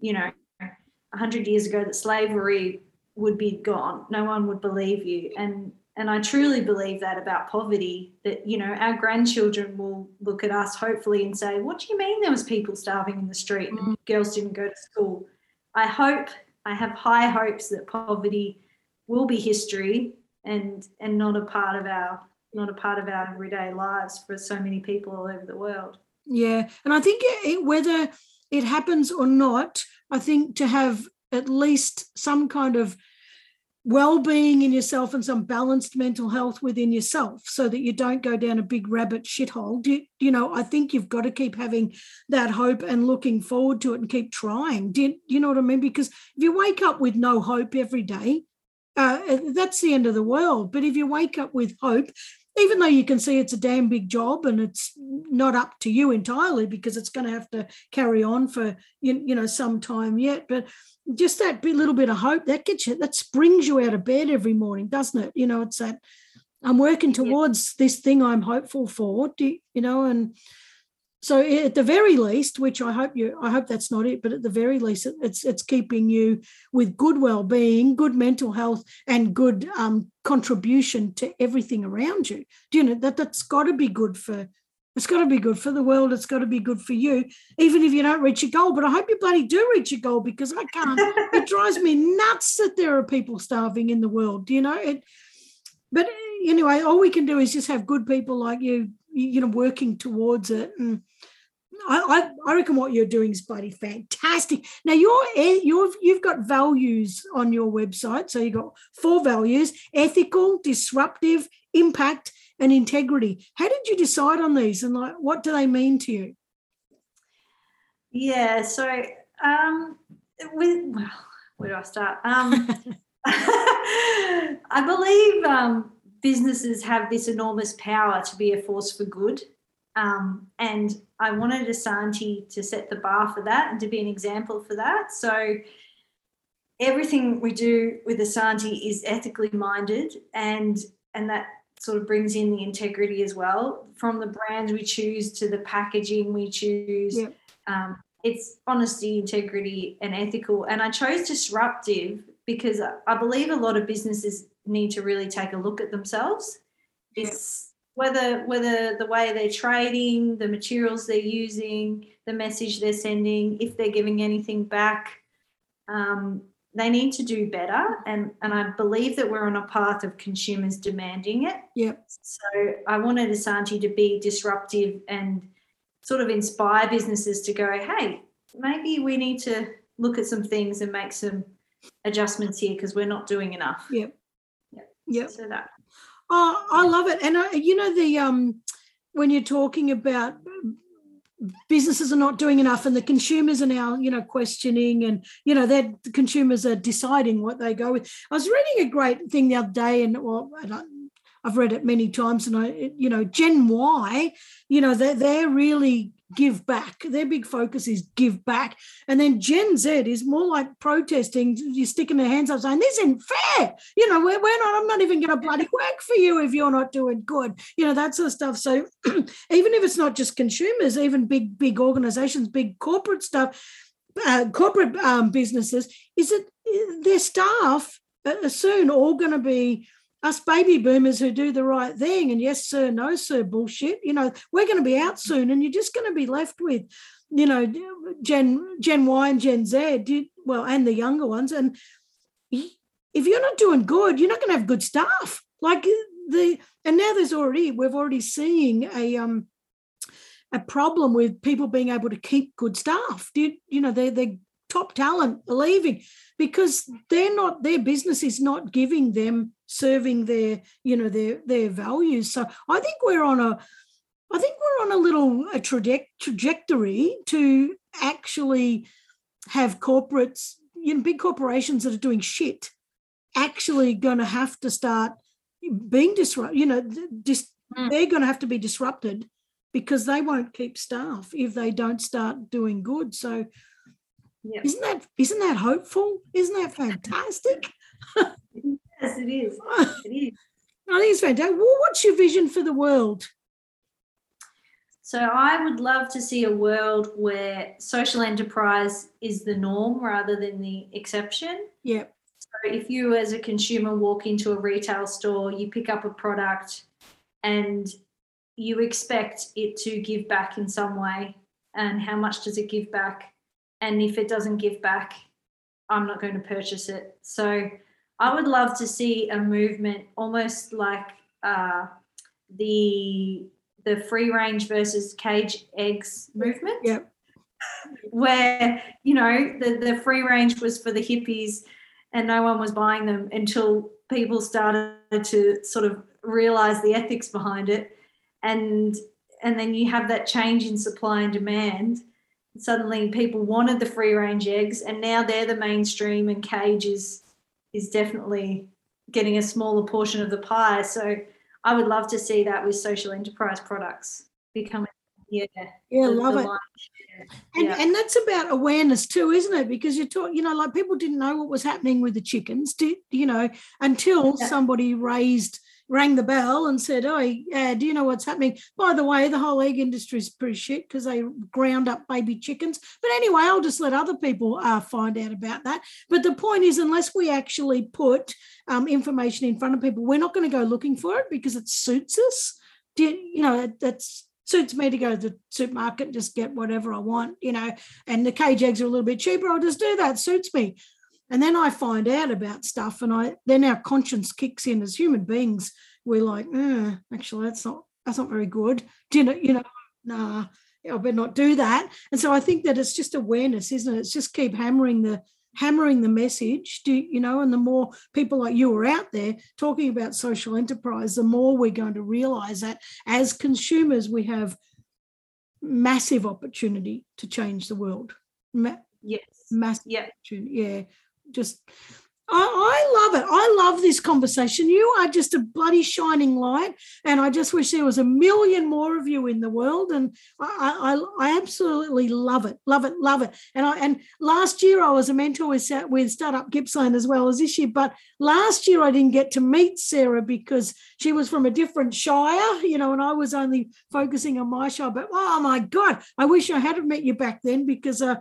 you know, 100 years ago that slavery would be gone, no one would believe you. And and I truly believe that about poverty that you know our grandchildren will look at us hopefully and say, "What do you mean there was people starving in the street and mm-hmm. girls didn't go to school?" I hope I have high hopes that poverty will be history and and not a part of our not a part of our everyday lives for so many people all over the world. Yeah, and I think it, whether it happens or not, I think to have at least some kind of well-being in yourself and some balanced mental health within yourself so that you don't go down a big rabbit shithole you, you know i think you've got to keep having that hope and looking forward to it and keep trying do you, you know what i mean because if you wake up with no hope every day uh, that's the end of the world. But if you wake up with hope even though you can see it's a damn big job and it's not up to you entirely because it's going to have to carry on for you, you know some time yet but just that little bit of hope that gets you that springs you out of bed every morning doesn't it you know it's that i'm working towards yeah. this thing i'm hopeful for you, you know and so at the very least which i hope you i hope that's not it but at the very least it's it's keeping you with good well-being good mental health and good um, contribution to everything around you. Do you know that that's got to be good for it's got to be good for the world it's got to be good for you even if you don't reach your goal. But i hope you bloody do reach your goal because i can't it drives me nuts that there are people starving in the world do you know? It but anyway all we can do is just have good people like you you know working towards it and I, I, reckon what you're doing is bloody fantastic. Now you're you've you've got values on your website. So you've got four values: ethical, disruptive, impact, and integrity. How did you decide on these, and like what do they mean to you? Yeah. So um, with well, where do I start? Um, I believe um, businesses have this enormous power to be a force for good. Um, and I wanted Asanti to set the bar for that and to be an example for that. So everything we do with Asanti is ethically minded and and that sort of brings in the integrity as well from the brands we choose to the packaging we choose um, it's honesty integrity and ethical and i chose disruptive because i believe a lot of businesses need to really take a look at themselves it's whether whether the way they're trading, the materials they're using, the message they're sending, if they're giving anything back, um, they need to do better. And and I believe that we're on a path of consumers demanding it. Yep. So I wanted Asanti to be disruptive and sort of inspire businesses to go, hey, maybe we need to look at some things and make some adjustments here because we're not doing enough. Yep. Yep. So that Oh, I love it. And I, you know the um when you're talking about businesses are not doing enough and the consumers are now you know questioning and you know that consumers are deciding what they go with i was reading a great thing the other day and well i've read it many times and i you know gen y you know they're, they're really give back. Their big focus is give back. And then Gen Z is more like protesting, you're sticking their hands up saying, this isn't fair. You know, we're, we're not, I'm not even going to bloody work for you if you're not doing good. You know, that sort of stuff. So even if it's not just consumers, even big, big organizations, big corporate stuff, uh, corporate um, businesses, is that their staff are soon all going to be us baby boomers who do the right thing. And yes sir no sir bullshit. You know we're going to be out soon and you're just going to be left with you know gen gen y and gen z well and the younger ones. And if you're not doing good you're not going to have good staff. Like the and now there's already we've already seeing a um a problem with people being able to keep good staff. You, you know they they're top talent leaving because they're not their business is not giving them serving their you know their their values so i think we're on a i think we're on a little a traje- trajectory to actually have corporates you know big corporations that are doing shit actually going to have to start being disrupted you know dis- mm. they're going to have to be disrupted because they won't keep staff if they don't start doing good so Yep. Isn't that isn't that hopeful? Isn't that fantastic? yes, it is. It is. I think it's fantastic. Well, what's your vision for the world? So I would love to see a world where social enterprise is the norm rather than the exception. Yep. So if you as a consumer walk into a retail store, you pick up a product and you expect it to give back in some way. And how much does it give back? And if it doesn't give back, I'm not going to purchase it. So I would love to see a movement almost like uh, the the free range versus cage eggs movement. Yep. Where, you know, the, the free range was for the hippies and no one was buying them until people started to sort of realize the ethics behind it. And and then you have that change in supply and demand suddenly people wanted the free range eggs and now they're the mainstream and cage is is definitely getting a smaller portion of the pie so I would love to see that with social enterprise products becoming yeah yeah the- love the it line. And, Yeah. and that's about awareness too, isn't it? Because you talk, you know, like people didn't know what was happening with the chickens, did you know, until Yeah. somebody raised, rang the bell and said, "Oh, yeah, do you know what's happening?" By the way, the whole egg industry is pretty shit because they ground up baby chickens. But anyway, I'll just let other people uh, find out about that. But the point is, unless we actually put um, information in front of people, we're not going to go looking for it because it suits us. Do you, you know, that's suits me to go to the supermarket and just get whatever I want, you know, and the cage eggs are a little bit cheaper. I'll just do that. Suits me. And then I find out about stuff, and I then our conscience kicks in as human beings. We're like, "Uh, actually, that's not that's not very good. Do you know, you know, nah, I better not do that. And so I think that it's just awareness, isn't it? It's just keep hammering the hammering the message. Do you know? And the more people like you are out there talking about social enterprise, the more we're going to realize that as consumers, we have massive opportunity to change the world. Ma- yes massive yeah opportunity. Yeah, just I, I love it. I love this conversation. You are just a bloody shining light, and I just wish there was a million more of you in the world. And I, I, I absolutely love it, love it, love it. And I and last year I was a mentor with with Startup Gippsland as well as this year. But last year I didn't get to meet Sarah because she was from a different shire, you know, and I was only focusing on my shire. But oh my god, I wish I had met you back then because uh,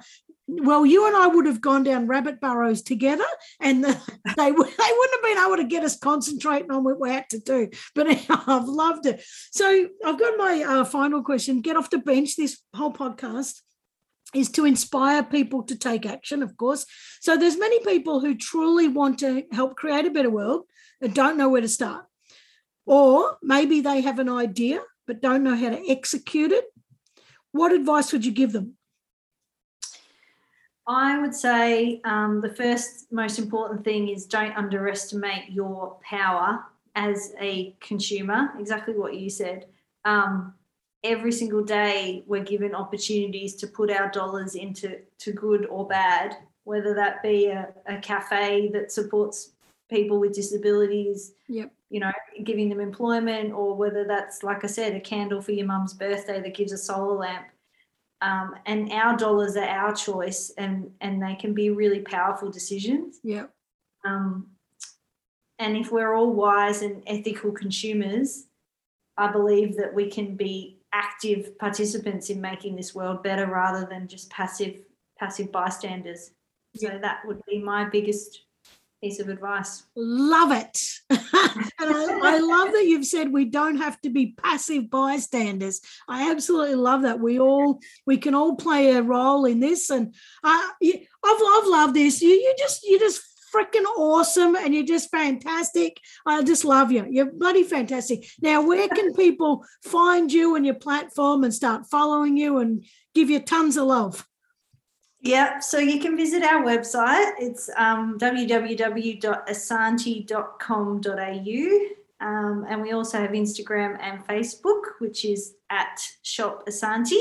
well, you and I would have gone down rabbit burrows together, and the, they they wouldn't have been able to get us concentrating on what we had to do. But I've loved it. So I've got my uh, final question. Get off the bench. This whole podcast is to inspire people to take action, of course. So there's many people who truly want to help create a better world and don't know where to start, or maybe they have an idea but don't know how to execute it. What advice would you give them? I would say um, the first most important thing is don't underestimate your power as a consumer. Exactly what you said. Um, every single day, we're given opportunities to put our dollars into to good or bad, whether that be a, a cafe that supports people with disabilities, Yep. you know, giving them employment, or whether that's, like I said, a candle for your mum's birthday that gives a solar lamp um, and our dollars are our choice and and they can be really powerful decisions. Yep. um, and if we're all wise and ethical consumers i believe that we can be active participants in making this world better rather than just passive passive bystanders. So that would be my biggest piece of advice Love it. and I, I love that you've said we don't have to be passive bystanders. I absolutely love that. We all we can all play a role in this. And I you- I've, I've loved this. You you just you just freaking awesome and you're just fantastic. I just love you. You're bloody fantastic. Now, where can people find you and your platform and start following you and give you tons of love? Yeah, so you can visit our website. It's um, www.asanti.com.au. Um, and we also have Instagram and Facebook, which is at Shop Asanti.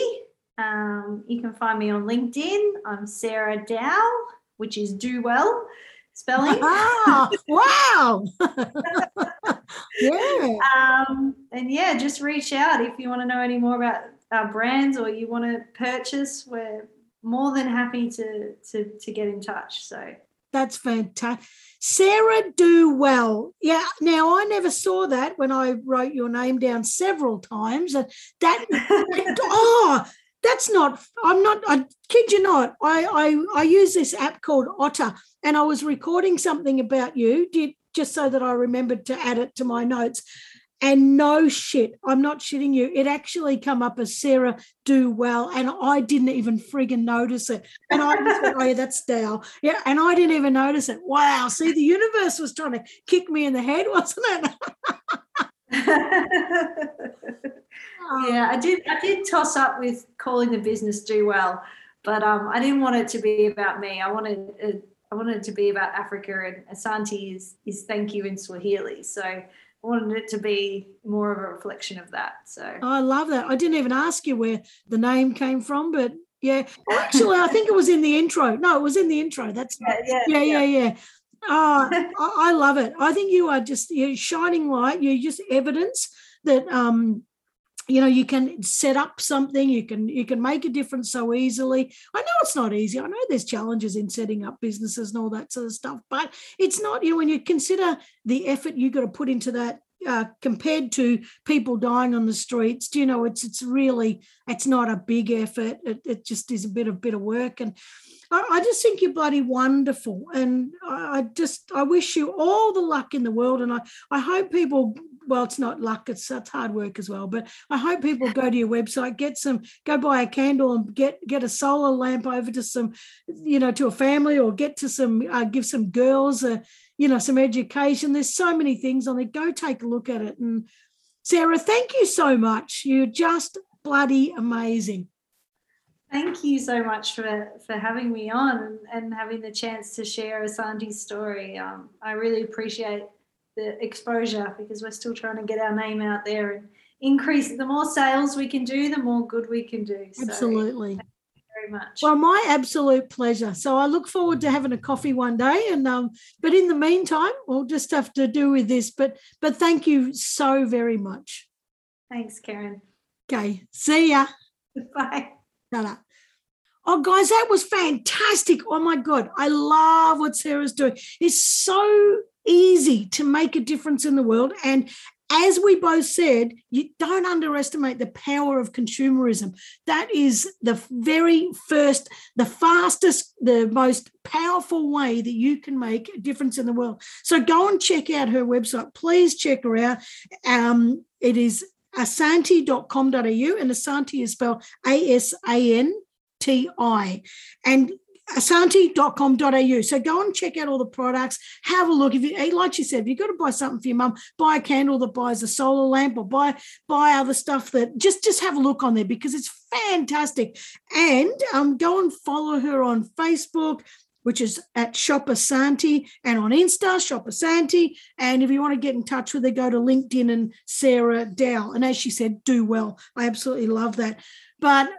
Um, you can find me on LinkedIn. I'm Sarah Dow, which is do well spelling. Ah, wow. yeah. um, and yeah, just reach out if you want to know any more about our brands or you want to purchase. We're more than happy to to to get in touch. So That's fantastic. Sarah Do Well. Yeah. Now I never saw that when I wrote your name down several times. And that oh, that's not. I'm not. I kid you not. I I I use this app called Otter, and I was recording something about you, did just so that I remembered to add it to my notes. And no shit, I'm not shitting you. It actually come up as Sarah Do Well, and I didn't even friggin' notice it. And I just went, oh yeah, that's Dow. Yeah, and I didn't even notice it. Wow. See, the universe was trying to kick me in the head, wasn't it? yeah, I did. I did toss up with calling the business do well, but um, I didn't want it to be about me. I wanted it, I wanted it to be about Africa, and Asante is is thank you in Swahili. So wanted it to be more of a reflection of that. So I love that. I didn't even ask you where the name came from, but yeah. Actually, I think it was in the intro. No, it was in the intro. That's yeah, yeah, yeah, yeah. Oh, I, I love it. I think you are just you're shining light. You're just evidence that um you know you can set up something you can you can make a difference so easily. I know it's not easy. I know there's challenges in setting up businesses and all that sort of stuff but it's not you know when you consider the effort you got to put into that uh, compared to people dying on the streets do you know it's it's really it's not a big effort. It, it just is a bit of bit of work. And I, just think you're bloody wonderful and I, just i wish you all the luck in the world and i i hope people well, it's not luck, it's, it's hard work as well. But I hope people go to your website, get some, go buy a candle and get get a solar lamp over to some, you know, to a family or get to some, uh, give some girls a, you know, some education. There's so many things on there. Go take a look at it. And Sarah, thank you so much. You're just bloody amazing. Thank you so much for, for having me on and, having the chance to share Asanti's story. Um, I really appreciate the exposure because we're still trying to get our name out there and increase. The more sales we can do, the more good we can do. So, Absolutely. very much. Well, my absolute pleasure. So I look forward to having a coffee one day. And um, but in the meantime, we'll just have to do with this. But but thank you so very much. Thanks, Karen. Okay. See ya. Bye. Oh, guys, that was fantastic. Oh, my God. I love what Sarah's doing. It's so easy to make a difference in the world. And as we both said, you don't underestimate the power of consumerism. That is the very first, the fastest, the most powerful way that you can make a difference in the world. So go and check out her website. Please check her out. Um, it is asanti.com.au, and Asanti is spelled A S A N T I. And asanti.com.au. So go and check out all the products. Have a look. If you like you said, if you've got to buy something for your mum, buy a candle that buys a solar lamp or buy buy other stuff that just just have a look on there because it's fantastic. And um, go and follow her on Facebook. Which is at Shop Asanti and on Insta, Shop Asanti. And if you want to get in touch with her, go to LinkedIn and Sarah Dow. And as she said, do well. I absolutely love that. But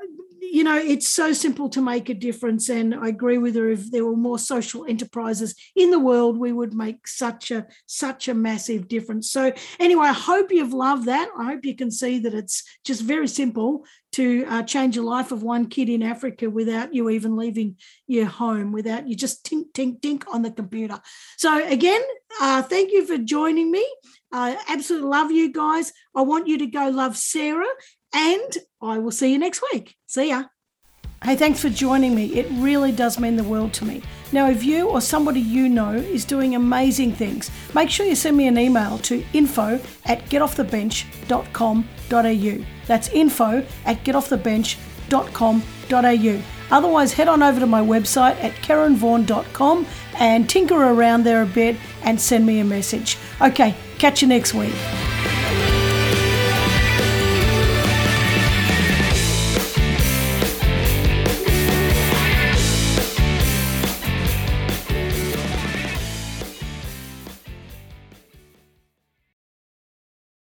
you know, it's so simple to make a difference. And I agree with her. If there were more social enterprises in the world, we would make such a such a massive difference. So anyway, I hope you've loved that. I hope you can see that it's just very simple to uh, change the life of one kid in Africa without you even leaving your home, without you just tink tink tink on the computer. So again, uh, thank you for joining me. I absolutely love you guys. I want you to go love Sarah and I will see you next week. See ya. Hey, thanks for joining me. It really does mean the world to me. Now, if you or somebody you know is doing amazing things, make sure you send me an email to info at getoffthebench.com.au. That's info at getoffthebench.com.au. Otherwise, head on over to my website at karenvaughan.com and tinker around there a bit and send me a message. Okay, catch you next week.